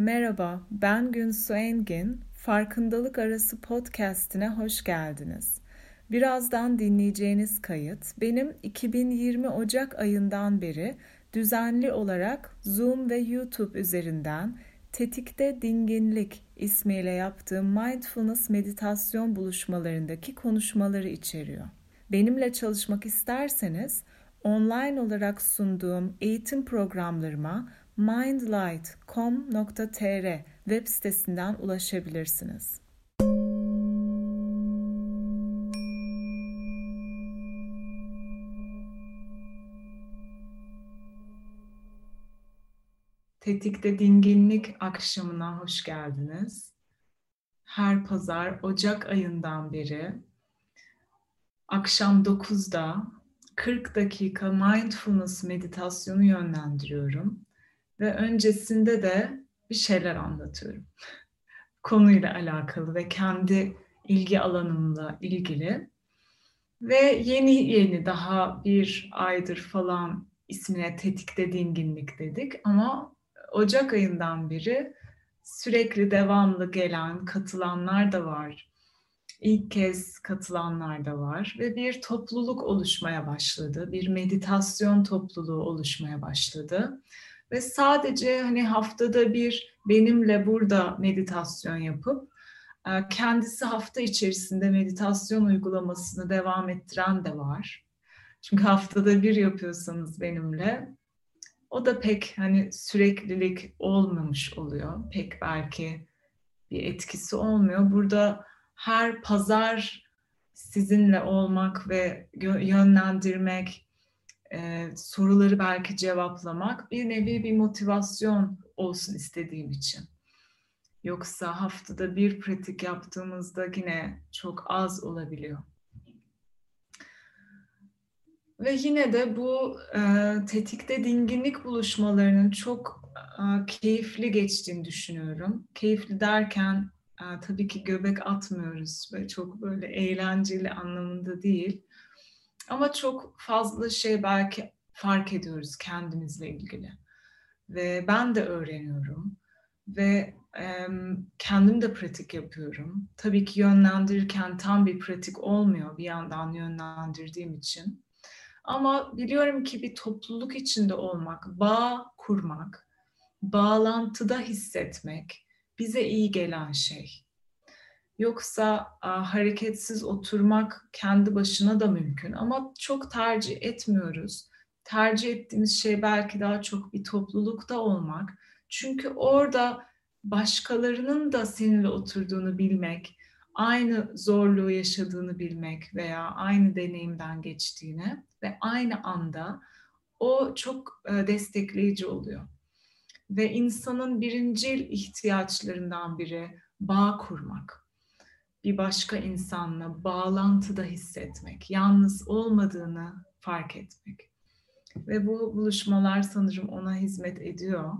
Merhaba, ben Günsu Engin. Farkındalık Arası podcast'ine hoş geldiniz. Birazdan dinleyeceğiniz kayıt benim 2020 Ocak ayından beri düzenli olarak Zoom ve YouTube üzerinden Tetikte Dinginlik ismiyle yaptığım mindfulness meditasyon buluşmalarındaki konuşmaları içeriyor. Benimle çalışmak isterseniz online olarak sunduğum eğitim programlarıma mindlight.com.tr web sitesinden ulaşabilirsiniz. Tetikte Dinginlik akşamına hoş geldiniz. Her pazar Ocak ayından beri akşam 9'da 40 dakika mindfulness meditasyonu yönlendiriyorum ve öncesinde de bir şeyler anlatıyorum. Konuyla alakalı ve kendi ilgi alanımla ilgili. Ve yeni yeni daha bir aydır falan ismine tetikte dinginlik dedik ama Ocak ayından beri sürekli devamlı gelen, katılanlar da var. İlk kez katılanlar da var ve bir topluluk oluşmaya başladı. Bir meditasyon topluluğu oluşmaya başladı. Ve sadece hani haftada bir benimle burada meditasyon yapıp e, kendisi hafta içerisinde meditasyon uygulamasını devam ettiren de var. Çünkü haftada bir yapıyorsanız benimle o da pek hani süreklilik olmamış oluyor. Pek belki bir etkisi olmuyor. Burada her pazar sizinle olmak ve yönlendirmek, e, soruları belki cevaplamak bir nevi bir motivasyon olsun istediğim için. Yoksa haftada bir pratik yaptığımızda yine çok az olabiliyor. Ve yine de bu e, tetikte dinginlik buluşmalarının çok e, keyifli geçtiğini düşünüyorum. Keyifli derken e, tabii ki göbek atmıyoruz ve çok böyle eğlenceli anlamında değil. Ama çok fazla şey belki fark ediyoruz kendimizle ilgili. Ve ben de öğreniyorum. Ve e, kendim de pratik yapıyorum. Tabii ki yönlendirirken tam bir pratik olmuyor bir yandan yönlendirdiğim için. Ama biliyorum ki bir topluluk içinde olmak, bağ kurmak, bağlantıda hissetmek bize iyi gelen şey. Yoksa a, hareketsiz oturmak kendi başına da mümkün ama çok tercih etmiyoruz. Tercih ettiğimiz şey belki daha çok bir toplulukta olmak. Çünkü orada başkalarının da seninle oturduğunu bilmek, aynı zorluğu yaşadığını bilmek veya aynı deneyimden geçtiğini ve aynı anda o çok e, destekleyici oluyor. Ve insanın birincil ihtiyaçlarından biri bağ kurmak. Bir başka insanla bağlantıda hissetmek, yalnız olmadığını fark etmek. Ve bu buluşmalar sanırım ona hizmet ediyor.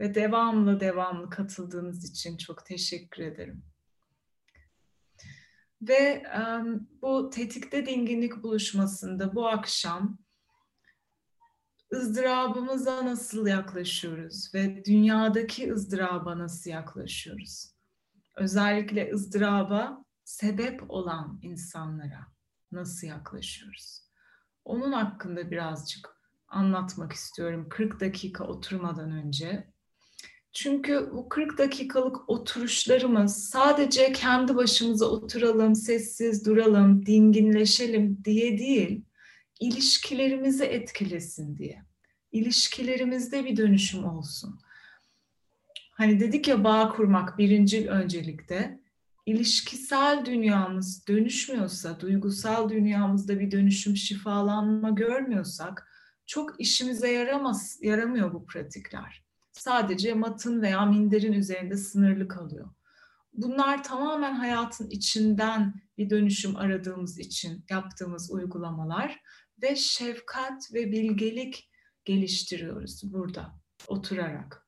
Ve devamlı devamlı katıldığınız için çok teşekkür ederim. Ve um, bu tetikte dinginlik buluşmasında bu akşam ızdırabımıza nasıl yaklaşıyoruz ve dünyadaki ızdıraba nasıl yaklaşıyoruz? Özellikle ızdıraba sebep olan insanlara nasıl yaklaşıyoruz? Onun hakkında birazcık anlatmak istiyorum 40 dakika oturmadan önce. Çünkü bu 40 dakikalık oturuşlarımız sadece kendi başımıza oturalım, sessiz duralım, dinginleşelim diye değil, ilişkilerimizi etkilesin diye. İlişkilerimizde bir dönüşüm olsun. Hani dedik ya bağ kurmak birinci öncelikte. İlişkisel dünyamız dönüşmüyorsa, duygusal dünyamızda bir dönüşüm, şifalanma görmüyorsak çok işimize yaramaz, yaramıyor bu pratikler sadece matın veya minderin üzerinde sınırlı kalıyor. Bunlar tamamen hayatın içinden bir dönüşüm aradığımız için yaptığımız uygulamalar ve şefkat ve bilgelik geliştiriyoruz burada oturarak.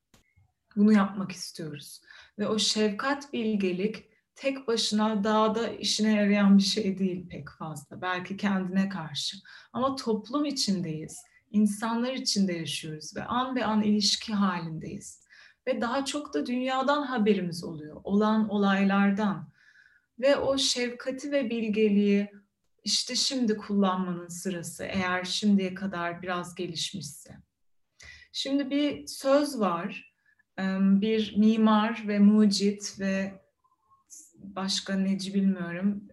Bunu yapmak istiyoruz. Ve o şefkat, bilgelik tek başına dağda işine yarayan bir şey değil pek fazla. Belki kendine karşı. Ama toplum içindeyiz insanlar içinde yaşıyoruz ve an be an ilişki halindeyiz. ve daha çok da dünyadan haberimiz oluyor. Olan olaylardan. Ve o şefkati ve bilgeliği işte şimdi kullanmanın sırası eğer şimdiye kadar biraz gelişmişse. Şimdi bir söz var. Bir mimar ve mucit ve başka neci bilmiyorum.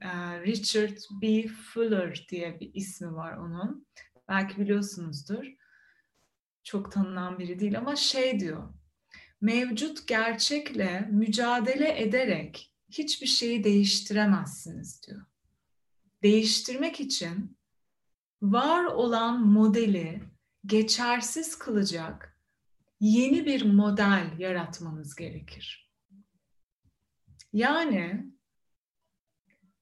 Richard B. Fuller diye bir ismi var onun. Belki biliyorsunuzdur. Çok tanınan biri değil ama şey diyor. Mevcut gerçekle mücadele ederek hiçbir şeyi değiştiremezsiniz diyor. Değiştirmek için var olan modeli geçersiz kılacak yeni bir model yaratmanız gerekir. Yani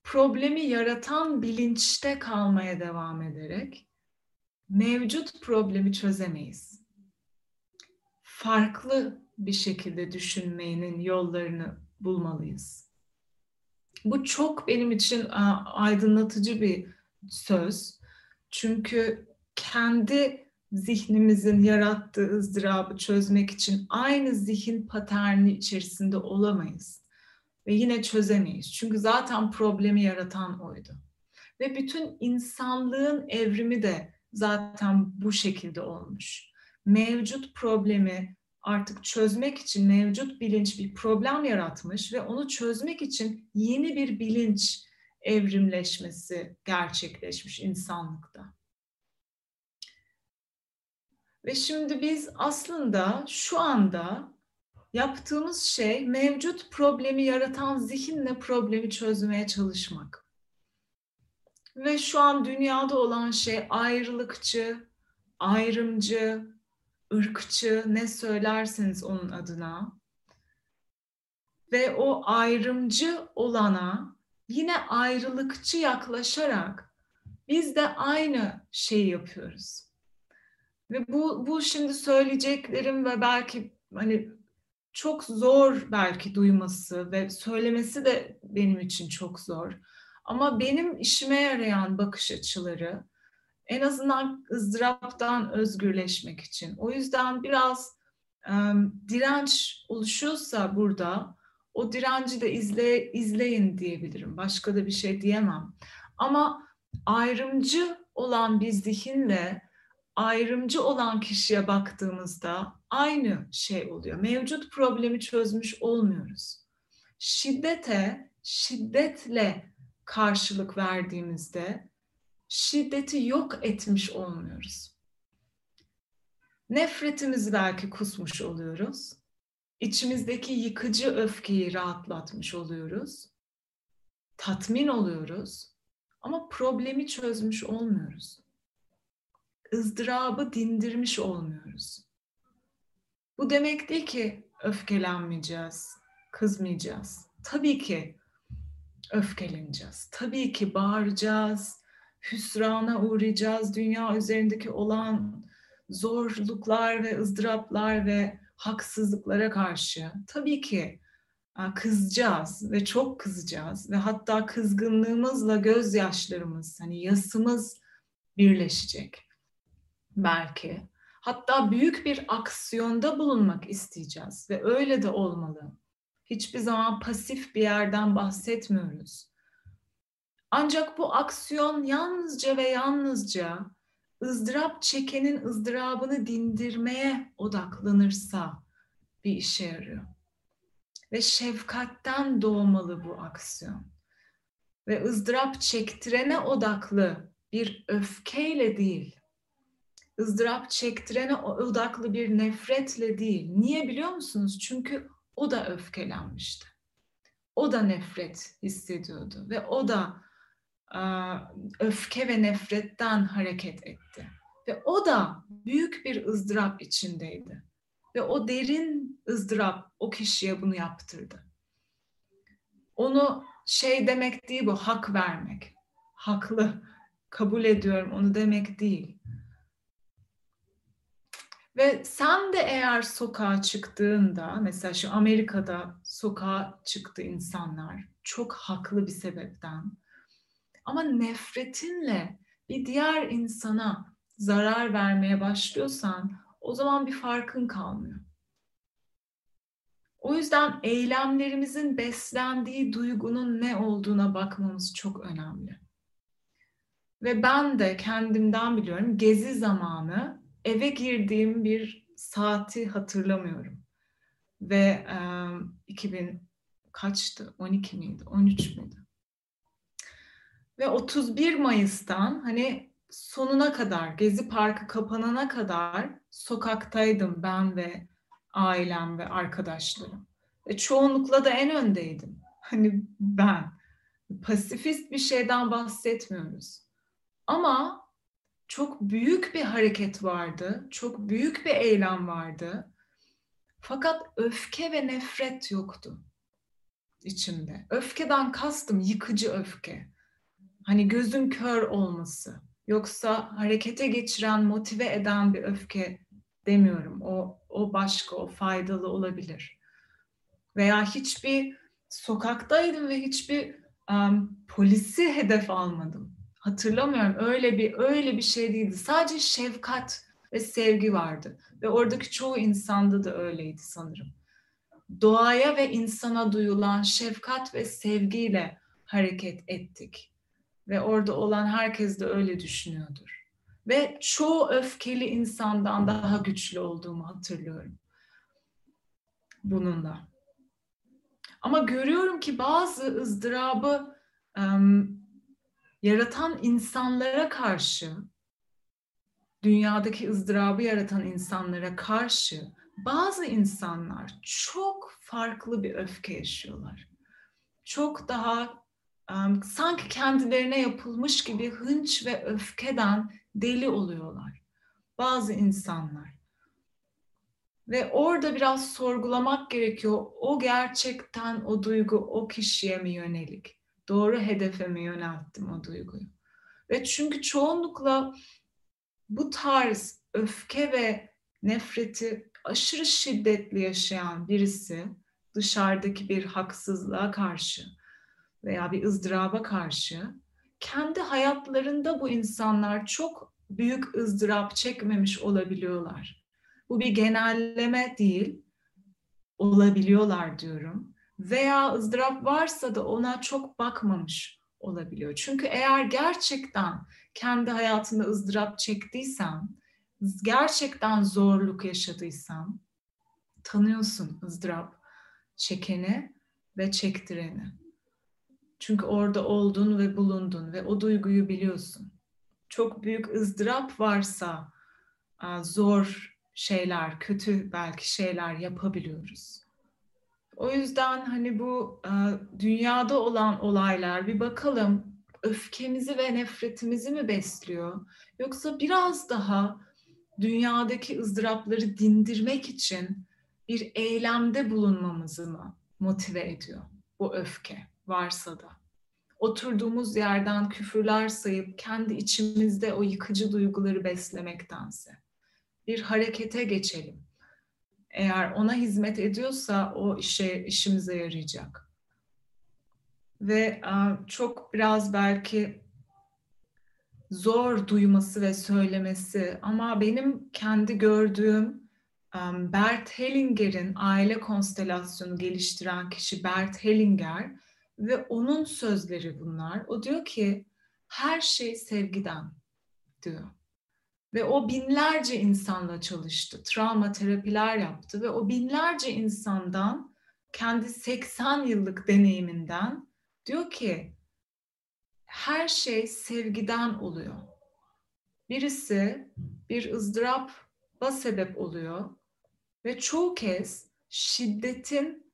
problemi yaratan bilinçte kalmaya devam ederek mevcut problemi çözemeyiz. Farklı bir şekilde düşünmenin yollarını bulmalıyız. Bu çok benim için aydınlatıcı bir söz. Çünkü kendi zihnimizin yarattığı ızdırabı çözmek için aynı zihin paterni içerisinde olamayız. Ve yine çözemeyiz. Çünkü zaten problemi yaratan oydu. Ve bütün insanlığın evrimi de zaten bu şekilde olmuş. Mevcut problemi artık çözmek için mevcut bilinç bir problem yaratmış ve onu çözmek için yeni bir bilinç evrimleşmesi gerçekleşmiş insanlıkta. Ve şimdi biz aslında şu anda yaptığımız şey mevcut problemi yaratan zihinle problemi çözmeye çalışmak. Ve şu an dünyada olan şey ayrılıkçı, ayrımcı, ırkçı ne söylerseniz onun adına ve o ayrımcı olana yine ayrılıkçı yaklaşarak biz de aynı şeyi yapıyoruz. Ve bu, bu şimdi söyleyeceklerim ve belki hani çok zor belki duyması ve söylemesi de benim için çok zor. Ama benim işime yarayan bakış açıları en azından ızdıraptan özgürleşmek için. O yüzden biraz e, direnç oluşuyorsa burada o direnci de izle, izleyin diyebilirim. Başka da bir şey diyemem. Ama ayrımcı olan bir zihinle ayrımcı olan kişiye baktığımızda aynı şey oluyor. Mevcut problemi çözmüş olmuyoruz. Şiddete, şiddetle karşılık verdiğimizde şiddeti yok etmiş olmuyoruz. Nefretimizi belki kusmuş oluyoruz. İçimizdeki yıkıcı öfkeyi rahatlatmış oluyoruz. Tatmin oluyoruz. Ama problemi çözmüş olmuyoruz. Izdırabı dindirmiş olmuyoruz. Bu demek değil ki öfkelenmeyeceğiz, kızmayacağız. Tabii ki öfkeleneceğiz. Tabii ki bağıracağız, hüsrana uğrayacağız. Dünya üzerindeki olan zorluklar ve ızdıraplar ve haksızlıklara karşı tabii ki kızacağız ve çok kızacağız ve hatta kızgınlığımızla gözyaşlarımız hani yasımız birleşecek belki. Hatta büyük bir aksiyonda bulunmak isteyeceğiz ve öyle de olmalı. Hiçbir zaman pasif bir yerden bahsetmiyoruz. Ancak bu aksiyon yalnızca ve yalnızca ızdırap çekenin ızdırabını dindirmeye odaklanırsa bir işe yarıyor. Ve şefkatten doğmalı bu aksiyon. Ve ızdırap çektirene odaklı bir öfkeyle değil, ızdırap çektirene odaklı bir nefretle değil. Niye biliyor musunuz? Çünkü o da öfkelenmişti. O da nefret hissediyordu ve o da öfke ve nefretten hareket etti. Ve o da büyük bir ızdırap içindeydi. Ve o derin ızdırap o kişiye bunu yaptırdı. Onu şey demek değil bu, hak vermek. Haklı, kabul ediyorum onu demek değil. Ve sen de eğer sokağa çıktığında, mesela şu Amerika'da sokağa çıktı insanlar çok haklı bir sebepten ama nefretinle bir diğer insana zarar vermeye başlıyorsan o zaman bir farkın kalmıyor. O yüzden eylemlerimizin beslendiği duygunun ne olduğuna bakmamız çok önemli. Ve ben de kendimden biliyorum gezi zamanı eve girdiğim bir saati hatırlamıyorum. Ve e, 2000 kaçtı? 12 miydi? 13 müydü? Ve 31 Mayıs'tan hani sonuna kadar, Gezi Parkı kapanana kadar sokaktaydım ben ve ailem ve arkadaşlarım. Ve çoğunlukla da en öndeydim. Hani ben. Pasifist bir şeyden bahsetmiyoruz. Ama çok büyük bir hareket vardı. Çok büyük bir eylem vardı. Fakat öfke ve nefret yoktu içimde. Öfkeden kastım yıkıcı öfke. Hani gözün kör olması. Yoksa harekete geçiren, motive eden bir öfke demiyorum. O, o başka, o faydalı olabilir. Veya hiçbir sokaktaydım ve hiçbir um, polisi hedef almadım. Hatırlamıyorum. Öyle bir öyle bir şey değildi. Sadece şefkat ve sevgi vardı. Ve oradaki çoğu insanda da öyleydi sanırım. Doğaya ve insana duyulan şefkat ve sevgiyle hareket ettik. Ve orada olan herkes de öyle düşünüyordur. Ve çoğu öfkeli insandan daha güçlü olduğumu hatırlıyorum. Bununla. Ama görüyorum ki bazı ızdırabı um, yaratan insanlara karşı, dünyadaki ızdırabı yaratan insanlara karşı bazı insanlar çok farklı bir öfke yaşıyorlar. Çok daha um, sanki kendilerine yapılmış gibi hınç ve öfkeden deli oluyorlar. Bazı insanlar. Ve orada biraz sorgulamak gerekiyor. O gerçekten o duygu o kişiye mi yönelik? Doğru hedefe mi yönelttim o duyguyu? Ve çünkü çoğunlukla bu tarz öfke ve nefreti aşırı şiddetli yaşayan birisi dışarıdaki bir haksızlığa karşı veya bir ızdıraba karşı kendi hayatlarında bu insanlar çok büyük ızdırap çekmemiş olabiliyorlar. Bu bir genelleme değil, olabiliyorlar diyorum. Veya ızdırap varsa da ona çok bakmamış olabiliyor. Çünkü eğer gerçekten kendi hayatında ızdırap çektiysen, gerçekten zorluk yaşadıysan, tanıyorsun ızdırap çekeni ve çektireni. Çünkü orada oldun ve bulundun ve o duyguyu biliyorsun. Çok büyük ızdırap varsa zor şeyler, kötü belki şeyler yapabiliyoruz. O yüzden hani bu dünyada olan olaylar bir bakalım öfkemizi ve nefretimizi mi besliyor? Yoksa biraz daha dünyadaki ızdırapları dindirmek için bir eylemde bulunmamızı mı motive ediyor bu öfke varsa da? Oturduğumuz yerden küfürler sayıp kendi içimizde o yıkıcı duyguları beslemektense bir harekete geçelim. Eğer ona hizmet ediyorsa o işe işimize yarayacak. Ve çok biraz belki zor duyması ve söylemesi ama benim kendi gördüğüm Bert Hellinger'in aile konstelasyonu geliştiren kişi Bert Hellinger ve onun sözleri bunlar. O diyor ki her şey sevgiden diyor. Ve o binlerce insanla çalıştı. Travma terapiler yaptı ve o binlerce insandan kendi 80 yıllık deneyiminden diyor ki her şey sevgiden oluyor. Birisi bir ızdırapa sebep oluyor ve çoğu kez şiddetin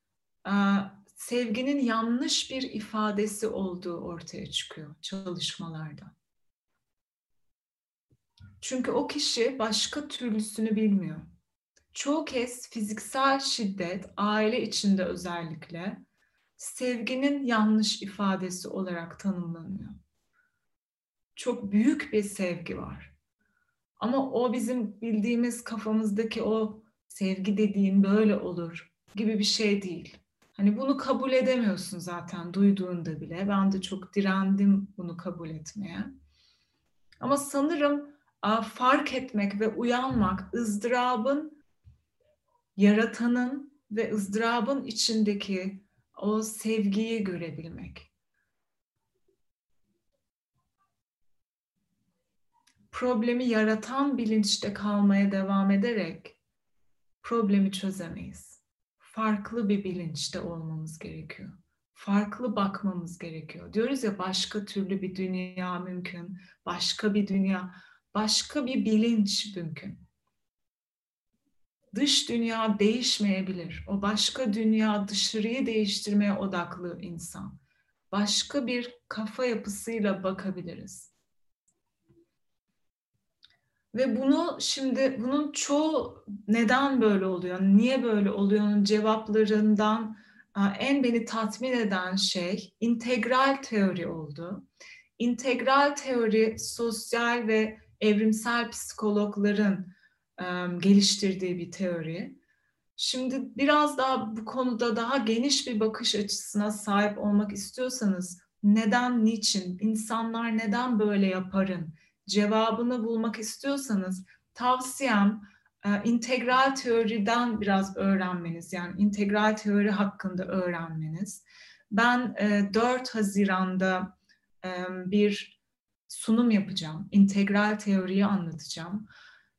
sevginin yanlış bir ifadesi olduğu ortaya çıkıyor çalışmalarda. Çünkü o kişi başka türlüsünü bilmiyor. Çoğu kez fiziksel şiddet, aile içinde özellikle sevginin yanlış ifadesi olarak tanımlanıyor. Çok büyük bir sevgi var. Ama o bizim bildiğimiz kafamızdaki o sevgi dediğin böyle olur gibi bir şey değil. Hani bunu kabul edemiyorsun zaten duyduğunda bile. Ben de çok direndim bunu kabul etmeye. Ama sanırım fark etmek ve uyanmak ızdırabın yaratanın ve ızdırabın içindeki o sevgiyi görebilmek. Problemi yaratan bilinçte kalmaya devam ederek problemi çözemeyiz. Farklı bir bilinçte olmamız gerekiyor. Farklı bakmamız gerekiyor. Diyoruz ya başka türlü bir dünya mümkün, başka bir dünya, başka bir bilinç mümkün dış dünya değişmeyebilir. O başka dünya dışarıyı değiştirmeye odaklı insan. Başka bir kafa yapısıyla bakabiliriz. Ve bunu şimdi bunun çoğu neden böyle oluyor, niye böyle oluyor'nun cevaplarından en beni tatmin eden şey integral teori oldu. İntegral teori sosyal ve evrimsel psikologların geliştirdiği bir teori. Şimdi biraz daha bu konuda daha geniş bir bakış açısına sahip olmak istiyorsanız neden, niçin, insanlar neden böyle yaparın cevabını bulmak istiyorsanız tavsiyem integral teoriden biraz öğrenmeniz yani integral teori hakkında öğrenmeniz. Ben 4 Haziran'da bir sunum yapacağım. integral teoriyi anlatacağım.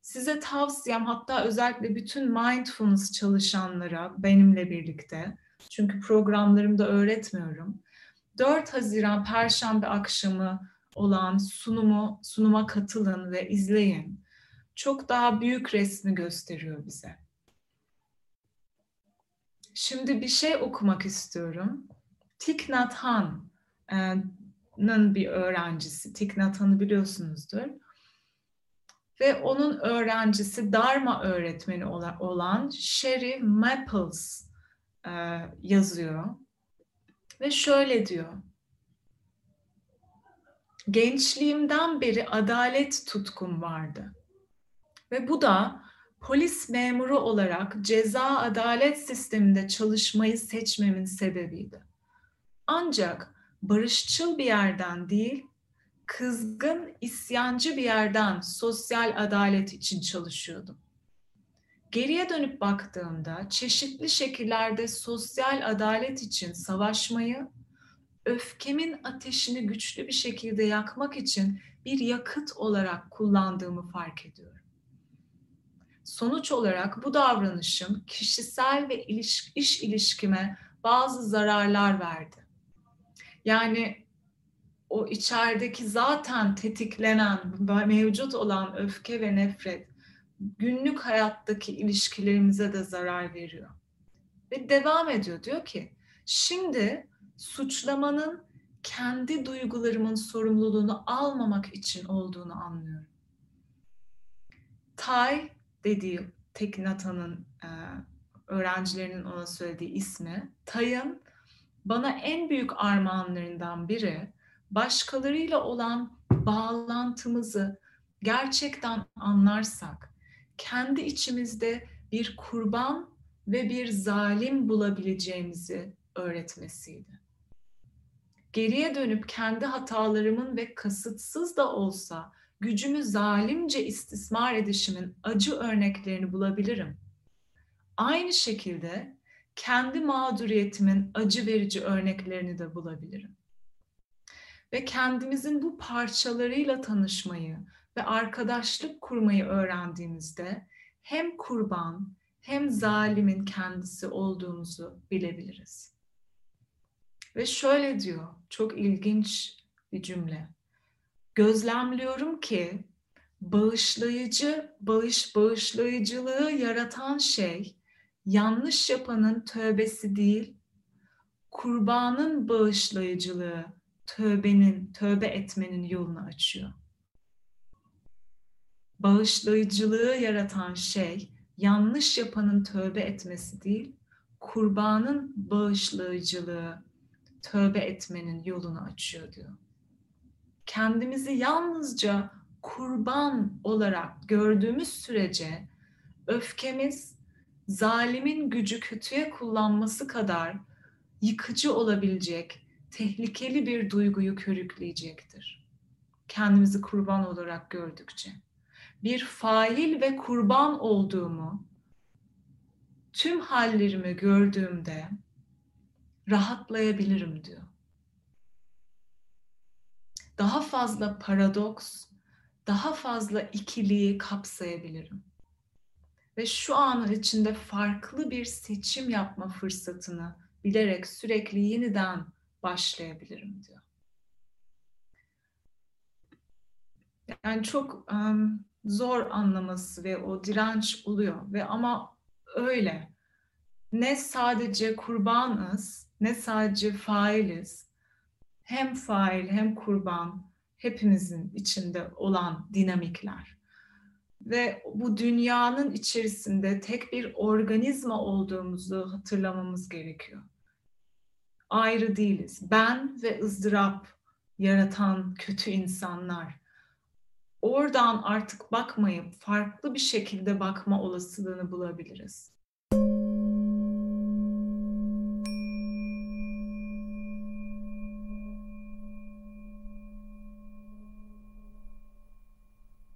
Size tavsiyem hatta özellikle bütün mindfulness çalışanlara benimle birlikte çünkü programlarımda öğretmiyorum. 4 Haziran Perşembe akşamı olan sunumu sunuma katılın ve izleyin. Çok daha büyük resmi gösteriyor bize. Şimdi bir şey okumak istiyorum. Thich Nhat Hanh'ın bir öğrencisi. Thich Nhat Hanh'ı biliyorsunuzdur ve onun öğrencisi Dharma öğretmeni olan Sherry Maples e, yazıyor. Ve şöyle diyor. Gençliğimden beri adalet tutkum vardı. Ve bu da polis memuru olarak ceza adalet sisteminde çalışmayı seçmemin sebebiydi. Ancak barışçıl bir yerden değil, kızgın, isyancı bir yerden sosyal adalet için çalışıyordum. Geriye dönüp baktığımda çeşitli şekillerde sosyal adalet için savaşmayı, öfkemin ateşini güçlü bir şekilde yakmak için bir yakıt olarak kullandığımı fark ediyorum. Sonuç olarak bu davranışım kişisel ve iş ilişkime bazı zararlar verdi. Yani o içerideki zaten tetiklenen, mevcut olan öfke ve nefret günlük hayattaki ilişkilerimize de zarar veriyor. Ve devam ediyor diyor ki şimdi suçlamanın kendi duygularımın sorumluluğunu almamak için olduğunu anlıyorum. Tay dediği Teknata'nın e, öğrencilerinin ona söylediği ismi, Tay'ın bana en büyük armağanlarından biri başkalarıyla olan bağlantımızı gerçekten anlarsak, kendi içimizde bir kurban ve bir zalim bulabileceğimizi öğretmesiydi. Geriye dönüp kendi hatalarımın ve kasıtsız da olsa gücümü zalimce istismar edişimin acı örneklerini bulabilirim. Aynı şekilde kendi mağduriyetimin acı verici örneklerini de bulabilirim ve kendimizin bu parçalarıyla tanışmayı ve arkadaşlık kurmayı öğrendiğimizde hem kurban hem zalimin kendisi olduğumuzu bilebiliriz. Ve şöyle diyor, çok ilginç bir cümle. Gözlemliyorum ki bağışlayıcı, bağış bağışlayıcılığı yaratan şey yanlış yapanın tövbesi değil, kurbanın bağışlayıcılığı tövbenin, tövbe etmenin yolunu açıyor. Bağışlayıcılığı yaratan şey yanlış yapanın tövbe etmesi değil, kurbanın bağışlayıcılığı tövbe etmenin yolunu açıyor diyor. Kendimizi yalnızca kurban olarak gördüğümüz sürece öfkemiz zalimin gücü kötüye kullanması kadar yıkıcı olabilecek tehlikeli bir duyguyu körükleyecektir. Kendimizi kurban olarak gördükçe. Bir fail ve kurban olduğumu tüm hallerimi gördüğümde rahatlayabilirim diyor. Daha fazla paradoks, daha fazla ikiliği kapsayabilirim. Ve şu anın içinde farklı bir seçim yapma fırsatını bilerek sürekli yeniden başlayabilirim diyor. Yani çok um, zor anlaması ve o direnç oluyor ve ama öyle. Ne sadece kurbanız, ne sadece failiz. Hem fail hem kurban hepimizin içinde olan dinamikler. Ve bu dünyanın içerisinde tek bir organizma olduğumuzu hatırlamamız gerekiyor. Ayrı değiliz. Ben ve ızdırap yaratan kötü insanlar oradan artık bakmayıp farklı bir şekilde bakma olasılığını bulabiliriz.